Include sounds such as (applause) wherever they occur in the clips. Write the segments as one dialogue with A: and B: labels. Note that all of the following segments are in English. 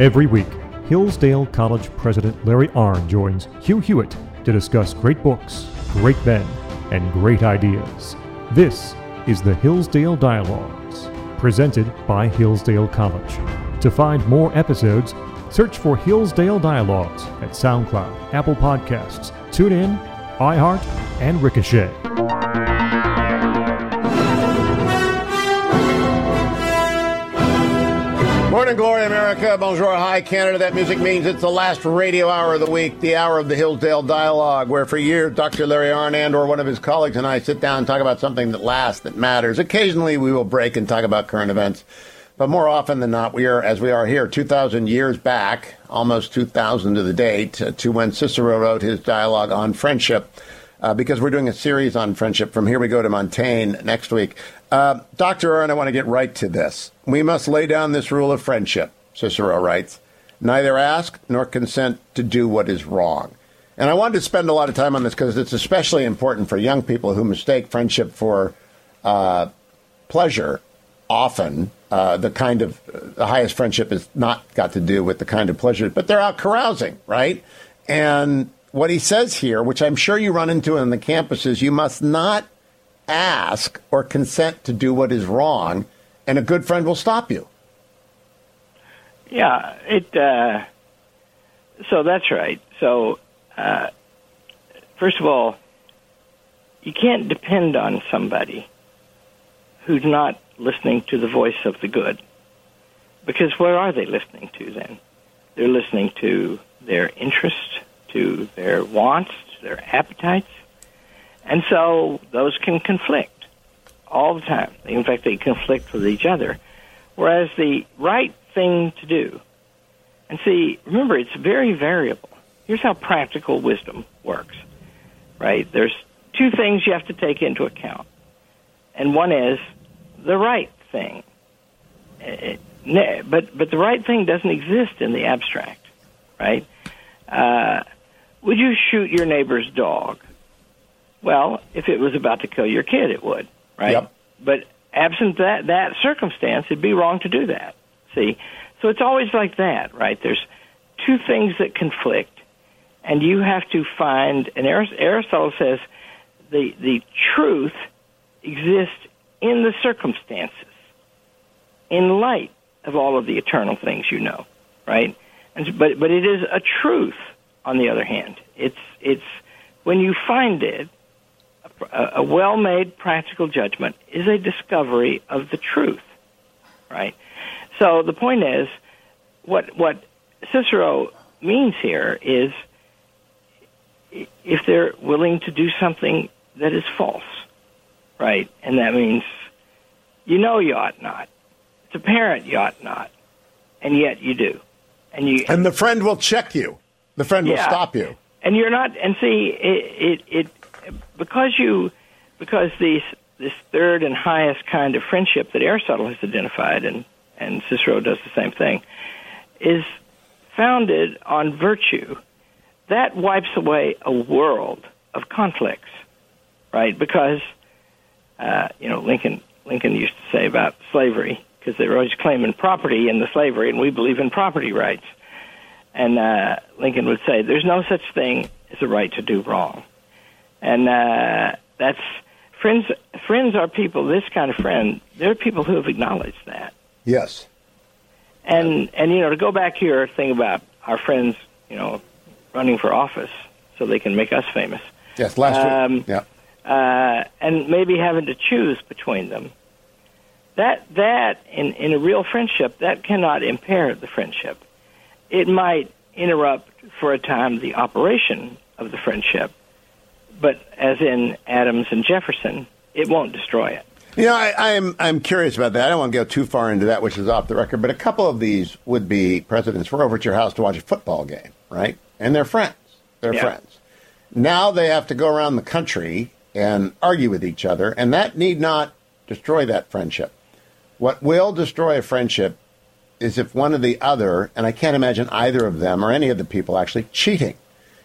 A: Every week, Hillsdale College President Larry Arnn joins Hugh Hewitt to discuss great books, great men, and great ideas. This is the Hillsdale Dialogues, presented by Hillsdale College. To find more episodes, search for Hillsdale Dialogues at SoundCloud, Apple Podcasts, TuneIn, iHeart, and Ricochet.
B: Morning, Glory America. Bonjour, hi, Canada. That music means it's the last radio hour of the week, the hour of the Hillsdale Dialogue, where for years Dr. Larry Arnn and or one of his colleagues and I sit down and talk about something that lasts, that matters. Occasionally we will break and talk about current events, but more often than not, we are, as we are here, 2,000 years back, almost 2,000 to the date, uh, to when Cicero wrote his dialogue on friendship. Uh, because we're doing a series on friendship. From here we go to Montaigne next week. Uh, Dr. Arnn, I want to get right to this. We must lay down this rule of friendship, Cicero writes. Neither ask nor consent to do what is wrong. And I wanted to spend a lot of time on this because it's especially important for young people who mistake friendship for uh, pleasure. Often, uh, the kind of the highest friendship is not got to do with the kind of pleasure, but they're out carousing, right? And what he says here, which I'm sure you run into on the campuses, you must not ask or consent to do what is wrong, and a good friend will stop you.
C: Yeah, it. Uh, so that's right. So, uh, first of all, you can't depend on somebody who's not listening to the voice of the good, because where are they listening to then? They're listening to their interests, to their wants, to their appetites, and so those can conflict all the time. In fact, they conflict with each other. Whereas the right thing to do, and see, remember, it's very variable. Here's how practical wisdom works, right? There's two things you have to take into account. And one is the right thing. But, but the right thing doesn't exist in the abstract, right? Uh, would you shoot your neighbor's dog? Well, if it was about to kill your kid, it would, right?
B: Yep.
C: But absent that that circumstance, it'd be wrong to do that. See, so it's always like that, right? There's two things that conflict, and you have to find. And Aristotle says the the truth exists in the circumstances, in light of all of the eternal things you know, right? And but but it is a truth. On the other hand, it's it's when you find it a, well made practical judgment is a discovery of the truth, right? So the point is, what, what Cicero means here is if they're willing to do something that is false, right? And that means you know you ought not. It's apparent you ought not, and yet you do. And you
B: and the friend will check you. The friend
C: yeah,
B: will stop you.
C: And you're not. And see, it, it, it because you because these this third and highest kind of friendship that Aristotle has identified and and Cicero does the same thing is founded on virtue that wipes away a world of conflicts right? Because uh, you know Lincoln Lincoln used to say about slavery because they were always claiming property in the slavery and we believe in property rights. And uh, Lincoln would say there's no such thing as a right to do wrong and uh, that's friends. Friends are people. This kind of friend, There are people who have acknowledged that.
B: Yes.
C: And and you know to go back here, think about our friends. You know, running for office so they can make us famous.
B: Yes, last
C: um,
B: week. Yeah.
C: Uh, and maybe having to choose between them. That that in in a real friendship that cannot impair the friendship. It might interrupt for a time the operation of the friendship, but as in Adams and Jefferson, it won't destroy it.
B: You know, I, am I'm, I'm curious about that. I don't want to go too far into that, which is off the record. But a couple of these would be presidents were over at your house to watch a football game, right? And they're friends. They're
C: Yeah.
B: friends. Now they have to go around the country and argue with each other, and that need not destroy that friendship. What will destroy a friendship is if one or the other, and I can't imagine either of them or any of the people actually cheating.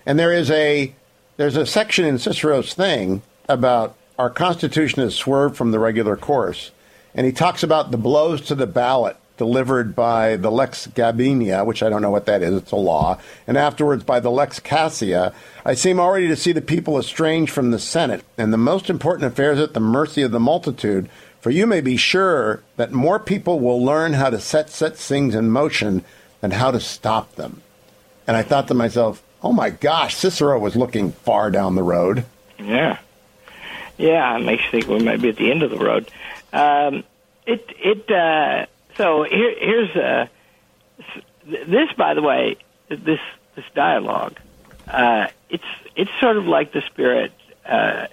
B: And there is a there's a section in Cicero's thing about our Constitution has swerved from the regular course. And he talks about the blows to the ballot delivered by the Lex Gabinia, which I don't know what that is, it's a law, and afterwards by the Lex Cassia, I seem already to see the people estranged from the Senate, and the most important affairs at the mercy of the multitude. For you may be sure that more people will learn how to set such things in motion than how to stop them. And I thought to myself, oh my gosh, Cicero was looking far down the road.
C: Yeah. Yeah, it makes you think we might be at the end of the road. Um, it, it, uh, so here, here's, uh, this, by the way, this, this dialogue, uh, it's, it's sort of like the spirit, uh,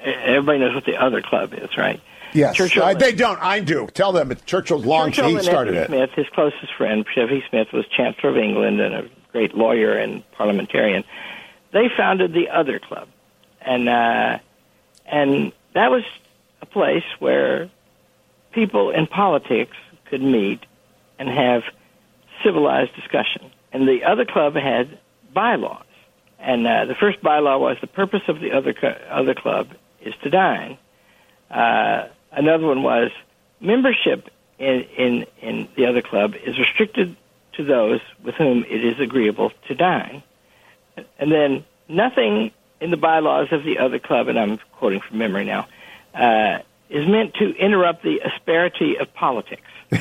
C: everybody knows what the other club is, right?
B: Yes, Churchill I, they don't. I do. Tell them it's Churchill's long.
C: Churchill
B: he started
C: it. Smith, his closest friend, F.E. Smith, was Chancellor of England and a great lawyer and parliamentarian. They founded the Other Club, and uh, and that was a place where people in politics could meet and have civilized discussion. And the Other Club had bylaws, and uh, the first bylaw was the purpose of the Other Other Club is to dine. Uh, another one was membership in, in in the Other Club is restricted to those with whom it is agreeable to dine. And then nothing in the bylaws of the other club, and I'm quoting from memory now, uh, is meant to interrupt the asperity of politics. (laughs) and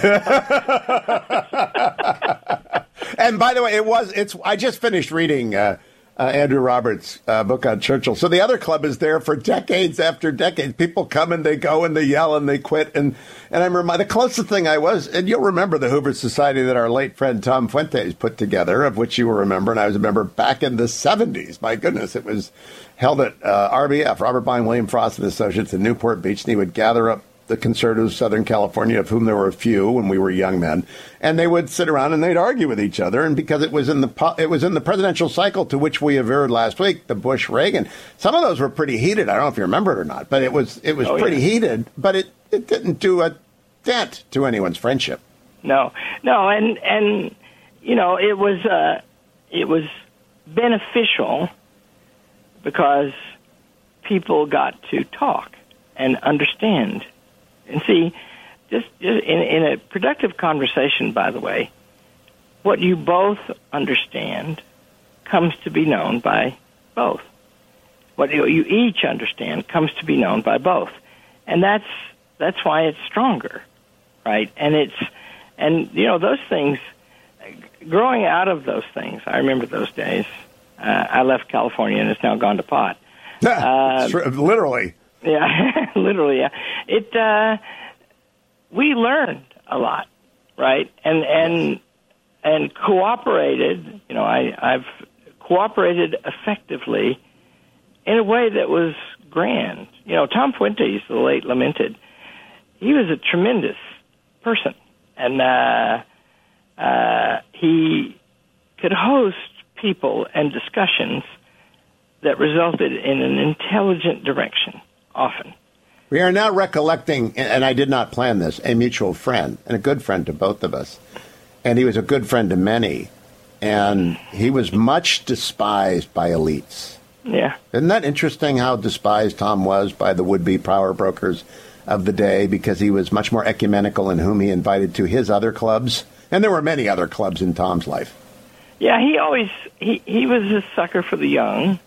B: by the way, it was. It's. I just finished reading. Uh, uh, Andrew Roberts' uh, book on Churchill. So the other club is there for decades after decades. People come and they go and they yell and they quit. And and I remember the closest thing I was, and you'll remember the Hoover Society that our late friend Tom Fuentes put together, of which you will remember. And I was a member back in the '70s. My goodness, it was held at uh, RBF, Robert Bein William Frost and Associates in Newport Beach, and he would gather up the conservatives of Southern California, of whom there were a few when we were young men, and they would sit around and they'd argue with each other. And because it was in the it was in the presidential cycle to which we averred last week, the Bush Reagan, some of those were pretty heated. I don't know if you remember it or not, but it was it was oh, pretty yeah. heated. But it it didn't do a dent to anyone's friendship.
C: No, no, and and you know it was uh, it was beneficial because people got to talk and understand and see, just, just in, in a productive conversation, by the way, what you both understand comes to be known by both. What you each understand comes to be known by both, and that's that's why it's stronger, right? And it's and you know those things. Growing out of those things, I remember those days. Uh, I left California and it's now gone to pot. (laughs)
B: Uh, literally.
C: Yeah, (laughs) literally. Yeah. It uh, we learned a lot, right? And and and cooperated. You know, I I've cooperated effectively in a way that was grand. You know, Tom Fuentes, the late lamented, he was a tremendous person, and uh, uh, he could host people and discussions that resulted in an intelligent direction often.
B: We are now recollecting, and I did not plan this, a mutual friend and a good friend to both of us. And he was a good friend to many. And he was much despised by elites.
C: Yeah.
B: Isn't that interesting how despised Tom was by the would be power brokers of the day because he was much more ecumenical in whom he invited to his other clubs? And there were many other clubs in Tom's life.
C: Yeah, he always he, he was a sucker for the young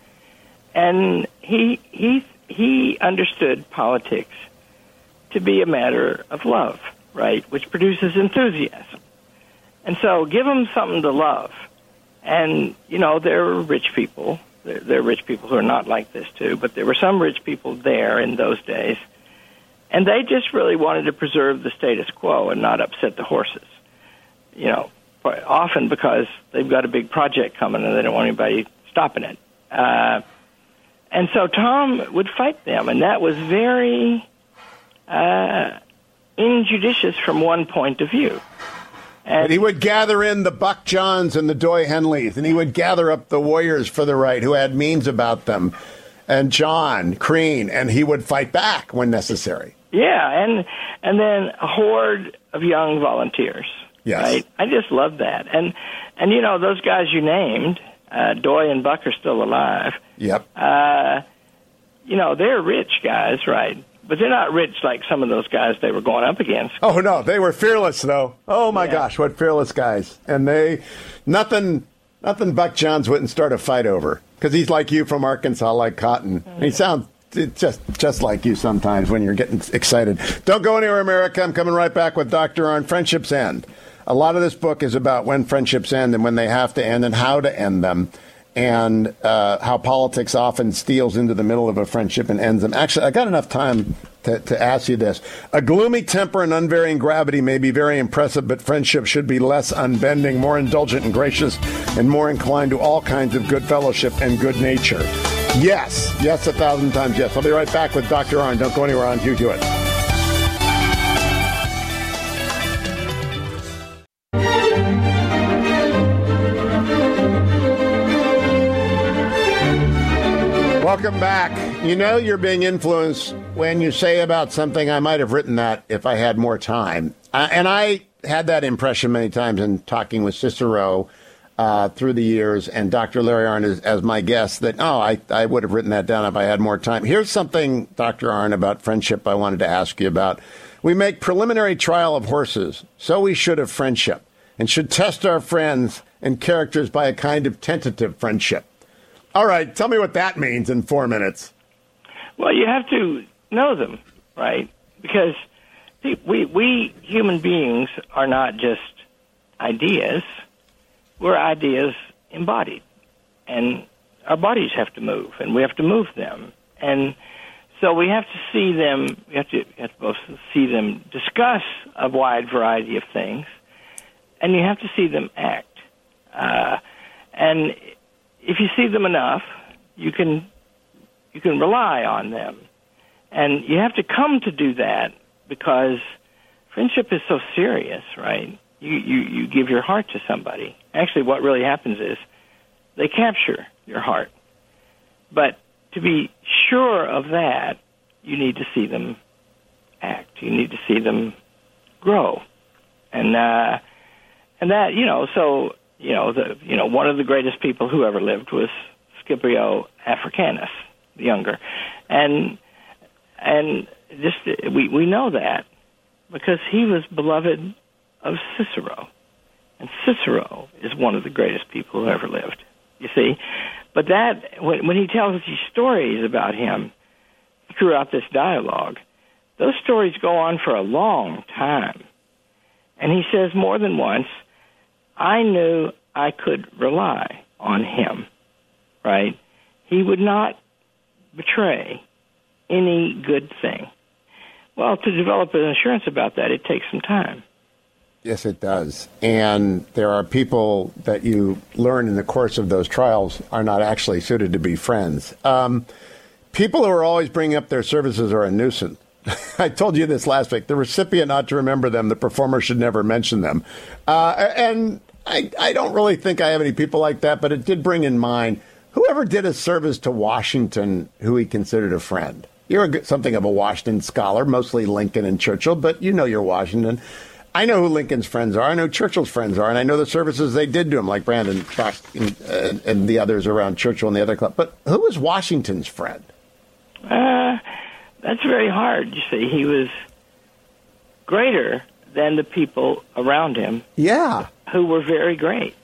C: and he he he understood politics to be a matter of love, right, which produces enthusiasm. And so give them something to love. And, you know, there are rich people. There, there are rich people who are not like this, too, but there were some rich people there in those days. And they just really wanted to preserve the status quo and not upset the horses. You know, often because they've got a big project coming and they don't want anybody stopping it. Uh, and so Tom would fight them, and that was very uh, injudicious from one point of view.
B: And but he would gather in the Buck Johns and the Doy Henleys, and he would gather up the warriors for the right who had means about them, and John Crean, and he would fight back when necessary.
C: Yeah, and and then a horde of young volunteers.
B: Yes,
C: right? I just love that, and and you know those guys you named, uh, Doy and Buck are still alive.
B: Yep.
C: Uh, you know, they're rich guys, right? but they're not rich like some of those guys they were going up against.
B: Oh no, they were fearless though. Oh my
C: Yeah.
B: gosh, what fearless guys! And they nothing nothing Buck Johns wouldn't start a fight over because he's like you from Arkansas, like Cotton. He sounds it's just just like you sometimes when you're getting excited. Don't go anywhere, America. I'm coming right back with Doctor on friendships end. A lot of this book is about when friendships end and when they have to end and how to end them. And uh, how politics often steals into the middle of a friendship and ends them. Actually, I got enough time to, to ask you this. A gloomy temper and unvarying gravity may be very impressive, but friendship should be less unbending, more indulgent and gracious, and more inclined to all kinds of good fellowship and good nature. Yes, yes, a thousand times yes. I'll be right back with Dr. Arnn. Don't go anywhere on Hugh Hewitt. Welcome back. You know you're being influenced when you say about something, I might have written that if I had more time. Uh, and I had that impression many times in talking with Cicero uh, through the years and Dr. Larry Arnn as, as my guest that, oh, I, I would have written that down if I had more time. Here's something, Dr. Arnn, about friendship I wanted to ask you about. We make preliminary trial of horses, so we should of friendship, and should test our friends and characters by a kind of tentative friendship. All right, tell me what that means in four minutes.
C: Well, you have to know them, right? Because we we human beings are not just ideas; we're ideas embodied, and our bodies have to move, and we have to move them, and so we have to see them. We have to, we have to both see them discuss a wide variety of things, and you have to see them act. Uh, and if you see them enough, you can you can rely on them. And you have to come to do that because friendship is so serious, right? You, you, you give your heart to somebody. Actually, what really happens is they capture your heart. But to be sure of that, you need to see them act. You need to see them grow. And, uh, and that, you know, so, you know, the, you know, one of the greatest people who ever lived was Scipio Africanus, the younger. And, and just we we know that because he was beloved of Cicero, and Cicero is one of the greatest people who ever lived. You see, but that when when he tells these stories about him throughout this dialogue, those stories go on for a long time, and he says more than once, "I knew I could rely on him." Right? He would not betray any good thing. Well, to develop an assurance about that, it takes some time.
B: Yes, it does. And there are people that you learn in the course of those trials are not actually suited to be friends. Um, people who are always bringing up their services are a nuisance. (laughs) I told you this last week. The recipient ought to remember them. The performer should never mention them. Uh, and I, I don't really think I have any people like that, but it did bring in mind whoever did a service to Washington who he considered a friend. You're a, something of a Washington scholar, mostly Lincoln and Churchill, but you know you're Washington. I know who Lincoln's friends are. I know Churchill's friends are, and I know the services they did to him, like Brandon Fox and, uh, and the others around Churchill and the other club. But who was Washington's friend?
C: Uh, that's very hard. You see, he was greater than the people around him
B: Yeah.
C: who were very great.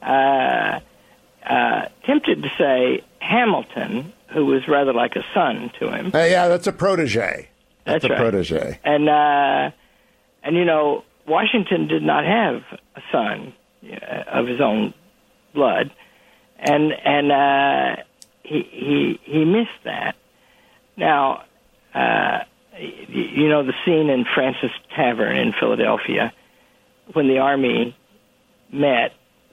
C: Uh, uh, tempted to say Hamilton, who was rather like a son to him.
B: Uh, yeah, that's a protege. That's,
C: That's
B: a
C: right.
B: protege.
C: and uh, and you know Washington did not have a son uh, of his own blood, and and uh, he he he missed that. Now, uh, you know the scene in Fraunces Tavern in Philadelphia when the army met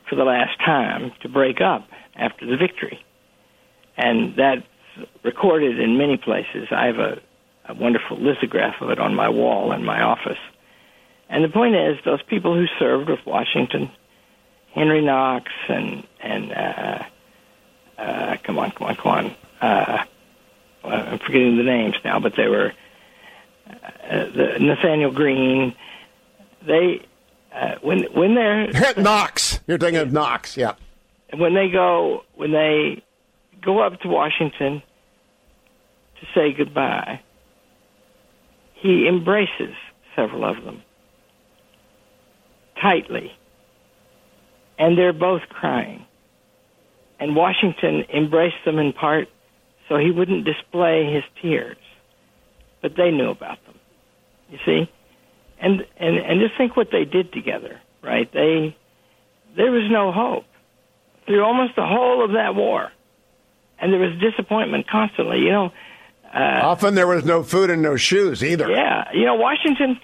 C: for the last time to break up after the victory, and that's recorded in many places. I have a a wonderful lithograph of it on my wall in my office. And the point is, those people who served with Washington, Henry Knox, and and uh, uh, come on, come on, come on. Uh, I'm forgetting the names now, but they were uh, the Nathanael Greene. They uh, when when they're (laughs)
B: Knox. You're thinking of Knox. Yeah.
C: when they go when they go up to Washington to say goodbye, he embraces several of them tightly, and they're both crying. And Washington embraced them in part so he wouldn't display his tears, but they knew about them. You see, and and and just think what they did together, right? They there was no hope through almost the whole of that war, and there was disappointment constantly. You know,
B: uh, often there was no food and no shoes either.
C: Yeah, you know, Washington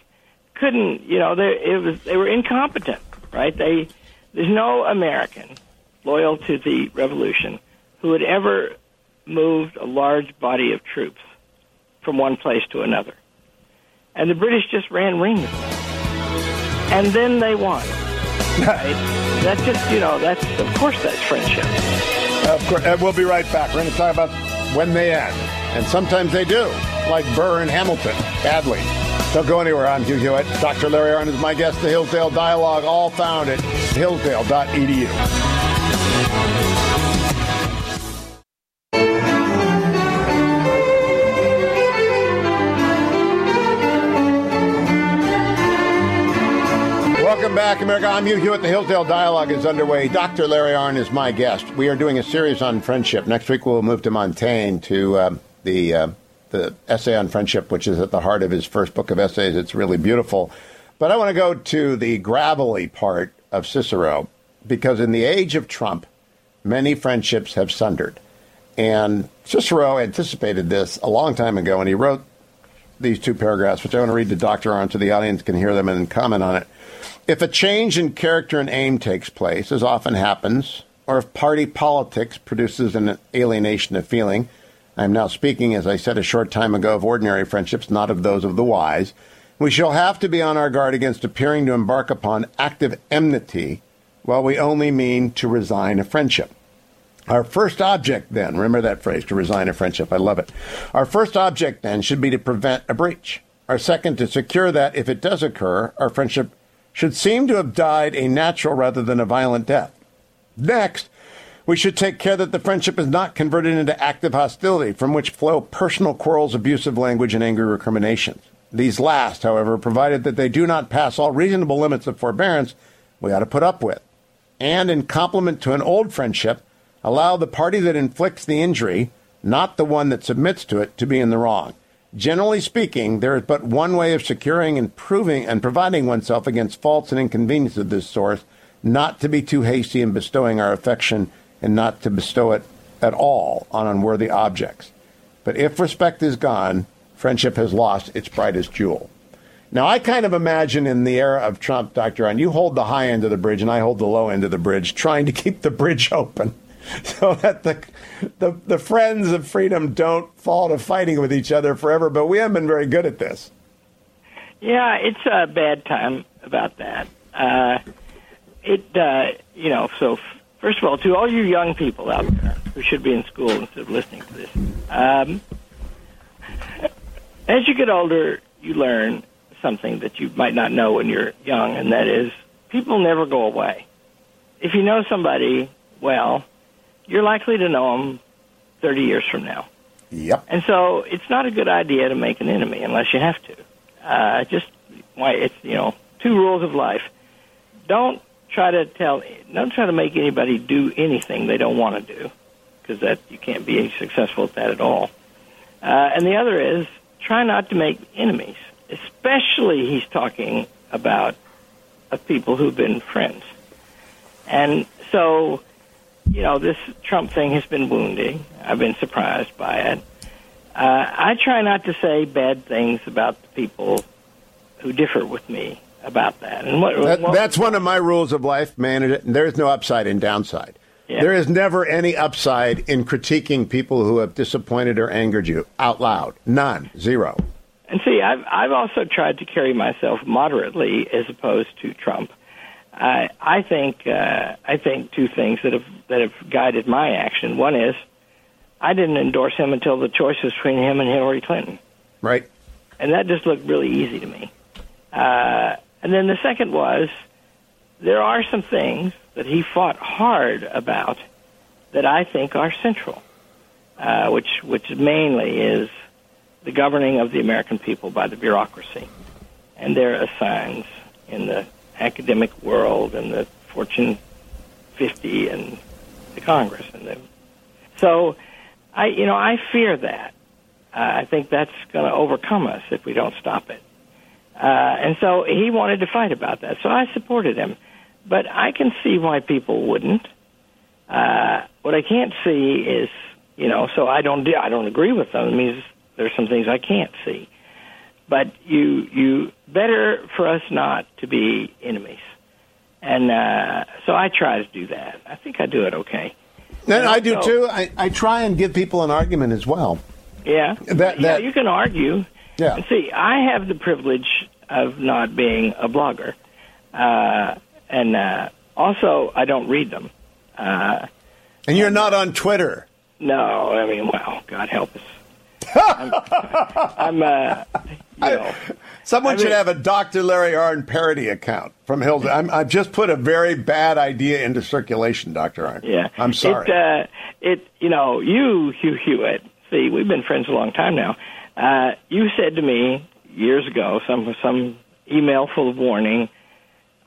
C: couldn't. You know, they it was they were incompetent, right? They there's no American loyal to the revolution who had ever moved a large body of troops from one place to another. And the British just ran rings. And then they won. (laughs) Right? that's just, you know, that's, of course, that's friendship.
B: Of course. And uh, we'll be right back. We're going to talk about when they end. And sometimes they do, like Burr and Hamilton, badly. Don't go anywhere. I'm Hugh Hewitt. Dr. Larry Arnn is my guest. The Hillsdale Dialogue, all found at hillsdale.edu. Welcome back, America. I'm Hugh Hewitt. The Hillsdale Dialogue is underway. Dr. Larry Arnn is my guest. We are doing a series on friendship. Next week, we'll move to Montaigne to uh, the uh, the essay on friendship, which is at the heart of his first book of essays. It's really beautiful. But I want to go to the gravelly part of Cicero because in the age of Trump, many friendships have sundered. And Cicero anticipated this a long time ago, and he wrote these two paragraphs, which I want to read to Dr. Arnn so the audience can hear them and comment on it. If a change in character and aim takes place, as often happens, or if party politics produces an alienation of feeling, I am now speaking, as I said a short time ago, of ordinary friendships, not of those of the wise. We shall have to be on our guard against appearing to embark upon active enmity while we only mean to resign a friendship. Our first object, then, remember that phrase, to resign a friendship. I love it. Our first object, then, should be to prevent a breach. Our second, to secure that if it does occur, our friendship should seem to have died a natural rather than a violent death. Next, we should take care that the friendship is not converted into active hostility from which flow personal quarrels, abusive language, and angry recriminations. These last, however, provided that they do not pass all reasonable limits of forbearance, we ought to put up with. And in complement to an old friendship, allow the party that inflicts the injury, not the one that submits to it, to be in the wrong. Generally speaking, there is but one way of securing and proving and providing oneself against faults and inconvenience of this sort, not to be too hasty in bestowing our affection and not to bestow it at all on unworthy objects. But if respect is gone, friendship has lost its brightest jewel. Now, I kind of imagine in the era of Trump, Dr. Arnn, you hold the high end of the bridge and I hold the low end of the bridge, trying to keep the bridge (laughs) open (laughs) so that the, the, the friends of freedom don't fall to fighting with each other forever. But we haven't been very good at this.
C: Yeah, it's a bad time about that. Uh, it, uh, you know, so First of all, to all you young people out there who should be in school instead of listening to this, um, as you get older, you learn something that you might not know when you're young, and that is people never go away. If you know somebody well, you're likely to know them 30 years from now.
B: Yep.
C: And so it's not a good idea to make an enemy unless you have to. Uh, just why it's you know two rules of life. Don't try to tell, don't try to make anybody do anything they don't want to do, because that you can't be successful at that at all. Uh, and the other is try not to make enemies, especially he's talking about of people who've been friends. And so, you know, this Trump thing has been wounding. I've been surprised by it. Uh, I try not to say bad things about the people who differ with me about that. And what,
B: that,
C: what
B: that's one of my rules of life, man. There is no upside and downside. Yeah. There is never any upside in critiquing people who have disappointed or angered you out loud. None. Zero.
C: And see, I've I've also tried to carry myself moderately as opposed to Trump. I I think uh, I think two things that have that have guided my action. One is I didn't endorse him until the choice was between him and Hillary Clinton.
B: Right.
C: And that just looked really easy to me. Uh, and then the second was there are some things that he fought hard about that I think are central, uh, which which mainly is the governing of the American people by the bureaucracy and their assigns in the academic world and the Fortune 50 and the Congress and the so I you know I fear that. Uh, I think that's going to overcome us if we don't stop it. Uh, and so he wanted to fight about that so I supported him. But I can see why people wouldn't. Uh, what I can't see is you know so I don't I don't agree with them it means there's some things I can't see but you you better for us not to be enemies and uh, so I try to do that. I think I do it okay.
B: And I do too. I, I try and give people an argument as well.
C: Yeah.
B: That-
C: yeah, you can argue.
B: Yeah.
C: See, I have the privilege of not being a blogger. Uh, and uh, also, I don't read them. Uh,
B: And you're not on Twitter.
C: no, I mean, well, God help us. I'm, (laughs) I'm uh, you know,
B: Someone
C: I
B: should have a Dr. Larry Arnn parody account from Hilda. I'm, I've just put a very bad idea into circulation, Dr. Arnn.
C: Yeah,
B: I'm sorry.
C: It, uh, it you know, you Hugh Hewitt. See, we've been friends a long time now. Uh, you said to me years ago, some some email full of warning.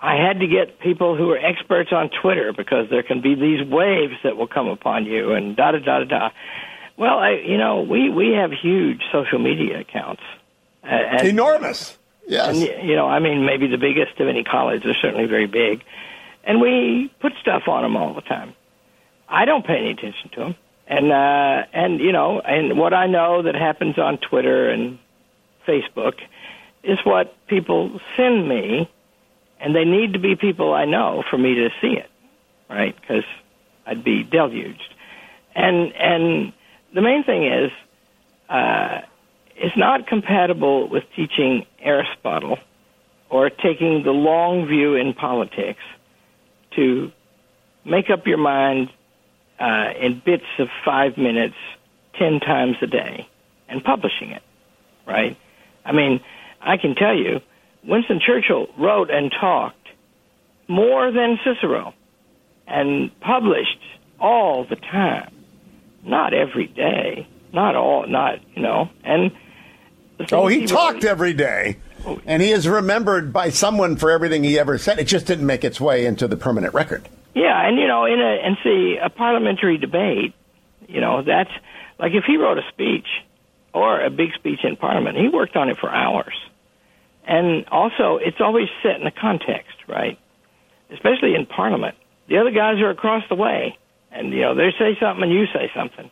C: I had to get people who are experts on Twitter because there can be these waves that will come upon you and da da da da da. Well, I, you know, we we have huge social media accounts. And,
B: Enormous. Yes.
C: and you know, I mean, maybe the biggest of any college. They're certainly very big, and we put stuff on them all the time. I don't pay any attention to them, and uh, and you know, and what I know that happens on Twitter and Facebook is what people send me, and they need to be people I know for me to see it, right? Because I'd be deluged, and and the main thing is. Uh, is not compatible with teaching Aristotle or taking the long view in politics to make up your mind uh, in bits of five minutes, ten times a day, and publishing it, right? I mean, I can tell you, Winston Churchill wrote and talked more than Cicero and published all the time, not every day, not all, not, you know, and
B: oh, he
C: wrote-
B: talked every day. Oh. And he is remembered by someone for everything he ever said. It just didn't make its way into the permanent record.
C: Yeah, and you know, in a and see a parliamentary debate, you know, that's like if he wrote a speech or a big speech in Parliament, he worked on it for hours. And also, it's always set in a context, right? Especially in Parliament, the other guys are across the way, and you know they say something and you say something,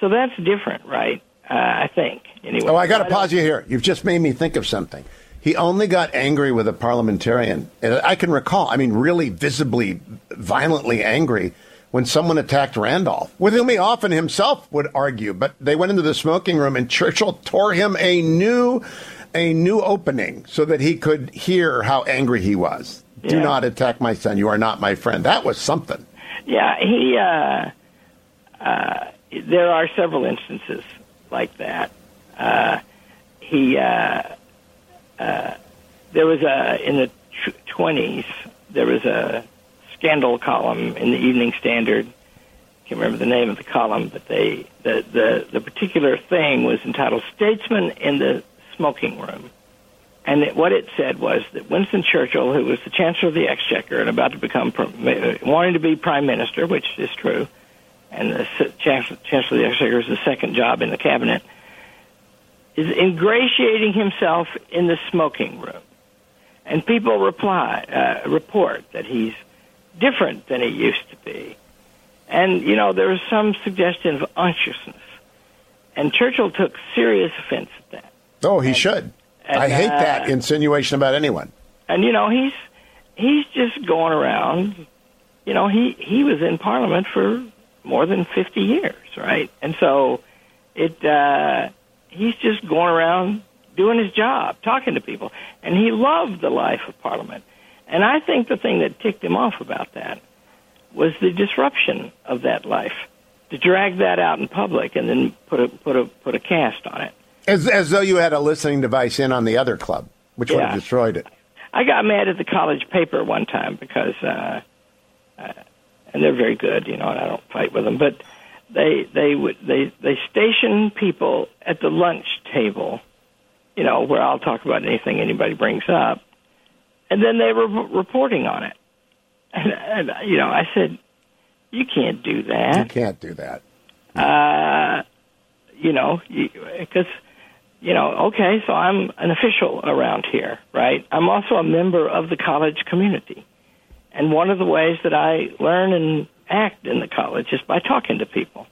C: so that's different, right? Uh, I think anyway.
B: Oh, I got to pause you here. You've just made me think of something. He only got angry with a parliamentarian. And I can recall, I mean, really visibly, violently angry when someone attacked Randolph, with whom he often himself would argue. But they went into the smoking room and Churchill tore him a new, a new opening so that he could hear how angry he was. Do not attack my son. You are not my friend. That was something.
C: Yeah, he. Uh, uh, there are several instances like that. Uh, he. Uh, uh, there was a in the twenties. There was a scandal column in the Evening Standard. Can't remember the name of the column, but they the the the particular thing was entitled "Statesman in the Smoking Room." And it, what it said was that Winston Churchill, who was the Chancellor of the Exchequer and about to become, uh, wanting to be Prime Minister, which is true, and the Chancellor, Chancellor of the Exchequer is the second job in the cabinet, is ingratiating himself in the smoking room. And people reply, uh, report that he's different than he used to be. And, you know, there was some suggestion of unctuousness. And Churchill took serious offense at that.
B: Oh, he should.
C: And,
B: I hate
C: uh,
B: that insinuation about anyone.
C: and you know he's he's just going around you know he he was in parliament for more than 50 years right? And so it uh he's just going around doing his job talking to people. And he loved the life of parliament. And i think the thing that ticked him off about that was the disruption of that life to drag that out in public and then put a put a put a cast on it
B: As, as though you had a listening device in on the other club, which would have destroyed it.
C: I got mad at the college paper one time because, uh, uh, and they're very good, you know, and I don't fight with them, but they they would they they station people at the lunch table, you know, where I'll talk about anything anybody brings up, and then they were reporting on it. And, and you know, I said, you can't do that.
B: You can't do that.
C: Uh, you know, because you know, okay, so I'm an official around here, right? I'm also a member of the college community. And one of the ways that I learn and act in the college is by talking to people.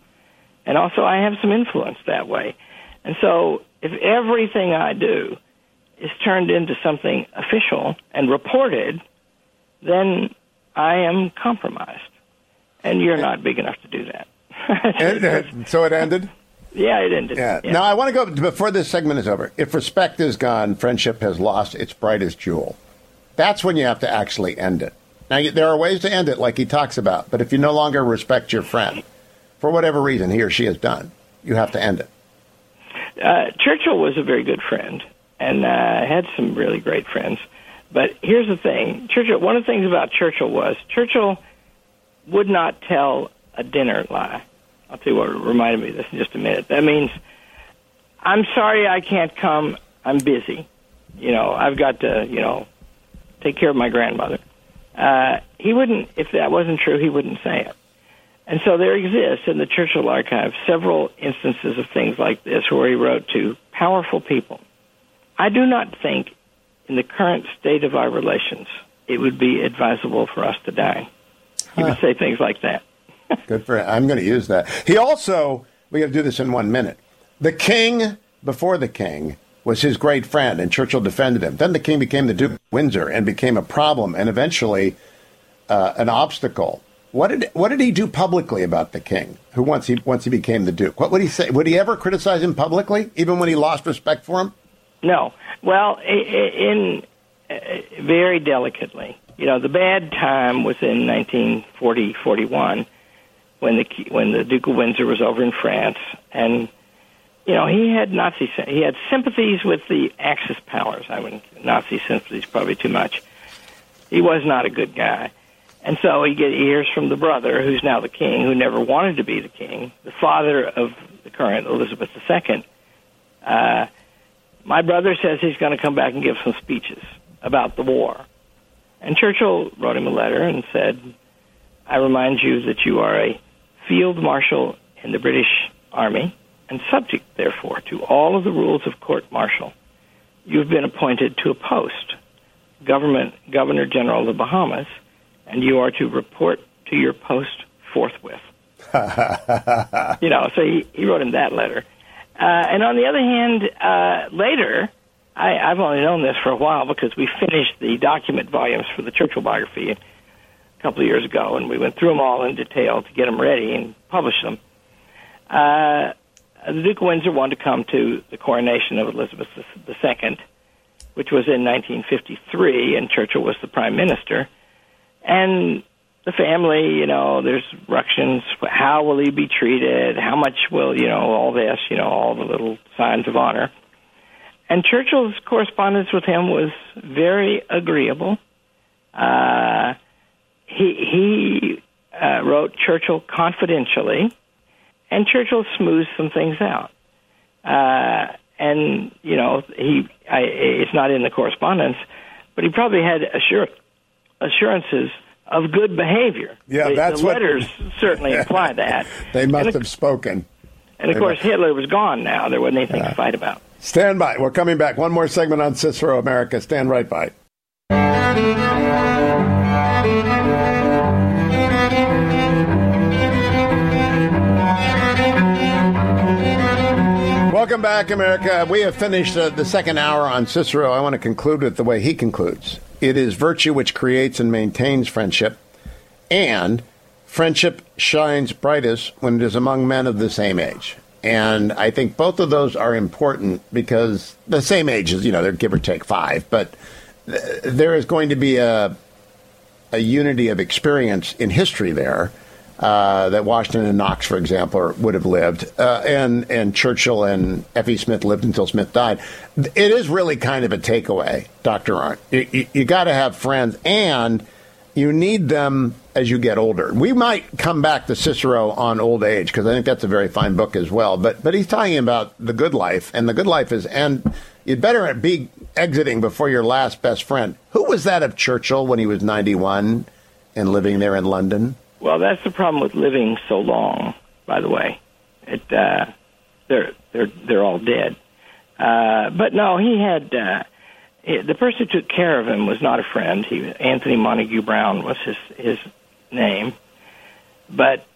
C: And also, I have some influence that way. And so, if everything I do is turned into something official and reported, then I am compromised. And you're not big enough to do that.
B: and, uh, so it ended?
C: Yeah, it ended.
B: Yeah. yeah. Now, I want to go before this segment is over. If respect is gone, friendship has lost its brightest jewel. That's when you have to actually end it. Now, there are ways to end it, like he talks about, but if you no longer respect your friend, for whatever reason he or she has done, you have to end it.
C: Uh, Churchill was a very good friend and uh, had some really great friends. But here's the thing Churchill, one of the things about Churchill was Churchill would not tell a dinner lie. I'll tell you what reminded me of this in just a minute. That means, I'm sorry I can't come. I'm busy. You know, I've got to, you know, take care of my grandmother. Uh, he wouldn't, if that wasn't true, he wouldn't say it. And so there exists in the Churchill archive several instances of things like this where he wrote to powerful people. I do not think, in the current state of our relations, it would be advisable for us to die. He huh. would say things like that.
B: Good for him. I'm going to use that. He also, we have to do this in one minute. The king, before the king, was his great friend, and Churchill defended him. Then the king became the Duke of Windsor and became a problem and eventually uh, an obstacle. What did what did he do publicly about the king? Who once he once he became the duke? What would he say? Would he ever criticize him publicly, even when he lost respect for him?
C: No. Well, in, in uh, very delicately. You know, the bad time was in 1940 41 when the when the Duke of Windsor was over in France, and you know he had Nazi he had sympathies with the Axis powers. I wouldn't Nazi sympathies probably too much. He was not a good guy, and so he get he hears from the brother, who's now the king, who never wanted to be the king, the father of the current Elizabeth II. Uh, my brother says he's going to come back and give some speeches about the war. And Churchill wrote him a letter and said, I remind you that you are a field marshal in the British Army and subject, therefore, to all of the rules of court martial. You've been appointed to a post, government governor general of the Bahamas, and you are to report to your post forthwith. (laughs) you know, so he, he wrote him that letter. Uh, and on the other hand, uh, later, I, I've only known this for a while because we finished the document volumes for the Churchill biography couple of years ago, and we went through them all in detail to get them ready and publish them. Uh, the Duke of Windsor wanted to come to the coronation of Elizabeth II, which was in 1953, and Churchill was the prime minister. And the family, you know, there's ructions. How will he be treated? How much will, you know, all this, you know, all the little signs of honor. And Churchill's correspondence with him was very agreeable. Uh, he he uh, wrote Churchill confidentially, and Churchill smoothed some things out. Uh, and you know, he I, it's not in the correspondence, but he probably had assur- assurances of good behavior.
B: Yeah,
C: the,
B: that's
C: the letters
B: what, (laughs)
C: certainly imply (laughs) that.
B: they must and have spoken.
C: And of
B: they
C: course,
B: must.
C: Hitler was gone now. There wasn't anything
B: yeah.
C: to fight about.
B: Stand by. We're coming back. One more segment on Cicero America. Stand right by. Welcome back, America. We have finished uh, the second hour on Cicero. I want to conclude with the way he concludes. It is virtue which creates and maintains friendship, and friendship shines brightest when it is among men of the same age. And I think both of those are important because the same age is, you know, they're give or take five, but th- there is going to be a, a unity of experience in history there uh, that Washington and Knox, for example, would have lived, uh, and and Churchill and F.E. Smith lived until Smith died. It is really kind of a takeaway, Doctor Arnn. You, you, you got to have friends, and you need them as you get older. We might come back to Cicero on old age because I think that's a very fine book as well. But but he's talking about the good life, and the good life is and you'd better be exiting before your last best friend. Who was that of Churchill when he was ninety one and living there in London?
C: Well, that's the problem with living so long. By the way, it uh, they're they're they're all dead. Uh, but no, he had. Uh, the person who took care of him was not a friend. He Anthony Montague Browne was his his name, but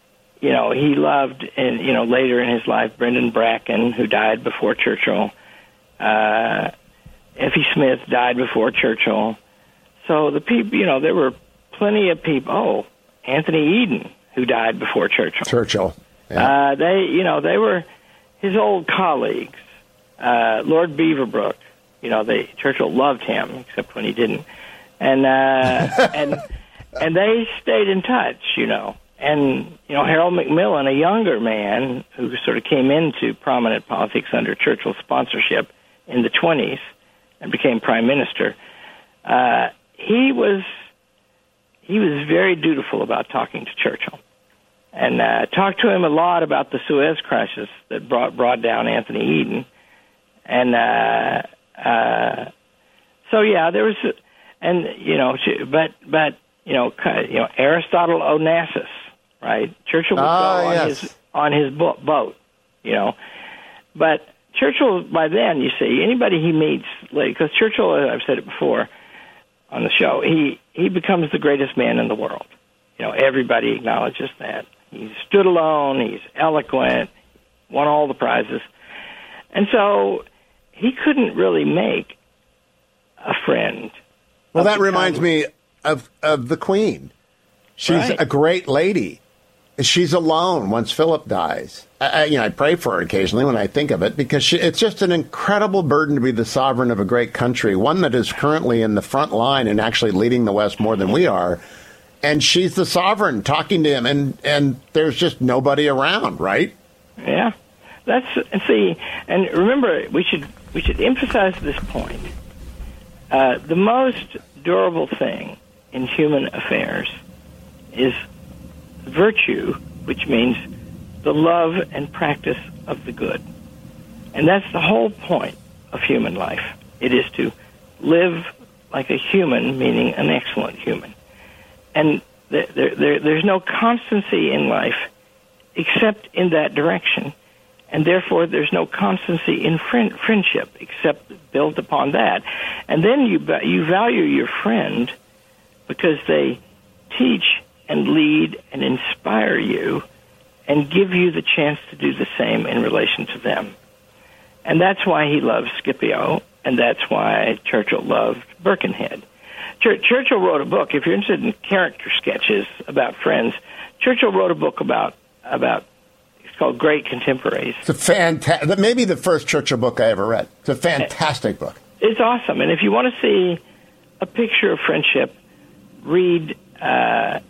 C: you know he loved and you know later in his life Brendan Bracken who died before Churchill, uh, F.E. Smith died before Churchill, so the people you know there were plenty of people. Oh, Anthony Eden who died before Churchill.
B: Churchill,
C: yeah. uh, they you know they were his old colleagues. Uh, Lord Beaverbrook, you know, they Churchill loved him except when he didn't, and uh, (laughs) and and they stayed in touch, you know. And you know, Harold Macmillan, a younger man who sort of came into prominent politics under Churchill's sponsorship in the 20s and became prime minister, uh, he was he was very dutiful about talking to Churchill and uh, talked to him a lot about the Suez Crisis that brought brought down Anthony Eden, and uh, uh, so yeah, there was, and you know, but but you know, you know, Aristotle Onassis, right? Churchill would
B: ah,
C: go on
B: yes.
C: his on his bo- boat, you know, but Churchill by then, you see, anybody he meets, because Churchill, I've said it before on the show, he he becomes the greatest man in the world. You know, everybody acknowledges that. He stood alone. He's eloquent. Won all the prizes, and so he couldn't really make a friend.
B: Well, that reminds me of of the Queen. She's
C: Right.
B: a great lady. She's alone once Philip dies. I, you know, I pray for her occasionally when I think of it because she, it's just an incredible burden to be the sovereign of a great country, one that is currently in the front line and actually leading the West more than we are. And she's the sovereign talking to him, and and there's just nobody around, right?
C: Yeah, that's see, and remember, we should we should emphasize this point. Uh, the most durable thing in human affairs is virtue, which means the love and practice of the good, and that's the whole point of human life. It is to live like a human, meaning an excellent human, and there, there, there, there's no constancy in life except in that direction and therefore there's no constancy in friend, friendship except built upon that. And then you you value your friend because they teach and lead and inspire you and give you the chance to do the same in relation to them. And that's why he loved Scipio, and that's why Churchill loved Birkenhead. Chur- Churchill wrote a book. If you're interested in character sketches about friends, Churchill wrote a book about about it's called Great Contemporaries.
B: It's a fantastic, maybe the first Churchill book I ever read. It's a fantastic book.
C: It's awesome, and if you want to see a picture of friendship, read uh,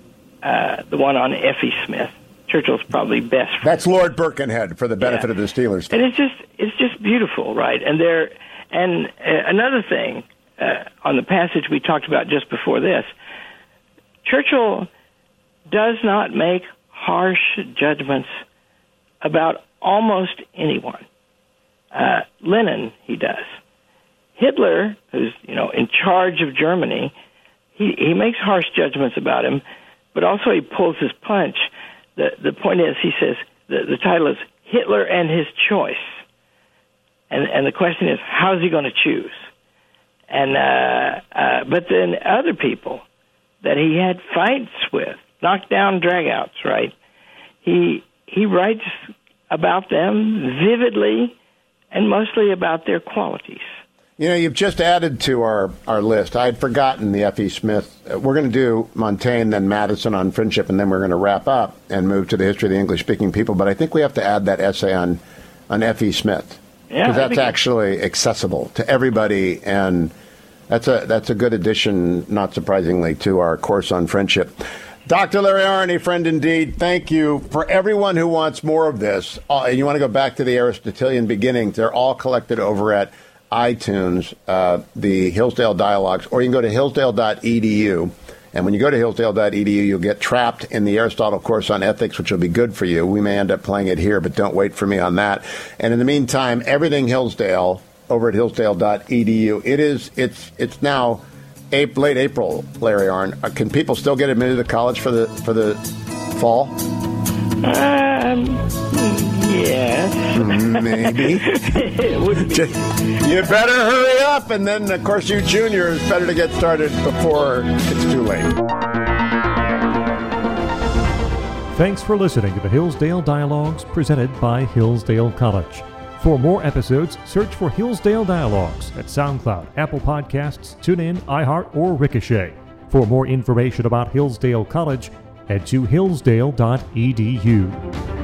C: uh, the one on F.E. Smith. Churchill's probably best. Friend.
B: That's Lord Birkenhead for the benefit
C: Yeah.
B: of the Steelers.
C: and it's just it's just beautiful, right? And there, and uh, another thing uh, on the passage we talked about just before this, Churchill does not make harsh judgments about almost anyone. Uh, Lenin, he does. Hitler, who's you know in charge of Germany, he he makes harsh judgments about him, but also he pulls his punch. The the point is, he says the the title is Hitler and his choice, and and the question is, how is he going to choose? And uh, uh, but then other people that he had fights with, knockdown dragouts, right? He he writes about them vividly and mostly about their qualities.
B: You know, you've just added to our, our list. I had forgotten the F.E. Smith. We're going to do Montaigne, then Madison on friendship, and then we're going to wrap up and move to the history of the English speaking people. But I think we have to add that essay on, on F.E. Smith. Because
C: I
B: that's actually accessible to everybody. And that's a, that's a good addition, not surprisingly, to our course on friendship. Dr. Larry Arnn, friend indeed, thank you. For everyone who wants more of this, uh, and you want to go back to the Aristotelian beginnings, they're all collected over at iTunes, uh, the Hillsdale Dialogues, or you can go to hillsdale.edu And when you go to hillsdale.edu, you'll get trapped in the Aristotle course on ethics, which will be good for you. We may end up playing it here, but don't wait for me on that. And in the meantime, everything Hillsdale over at hillsdale.edu. It is it's it's now April, late April, Larry Arnn. Uh, can people still get admitted to college for the for the fall?
C: Um, yes. (laughs)
B: Maybe.
C: it would be.
B: you better hurry up, and then of course you juniors better to get started before it's too late.
A: Thanks for listening to the Hillsdale Dialogues presented by Hillsdale College. For more episodes, search for Hillsdale Dialogues at SoundCloud, Apple Podcasts, TuneIn, iHeart, or Ricochet. For more information about Hillsdale College, head to hillsdale.edu.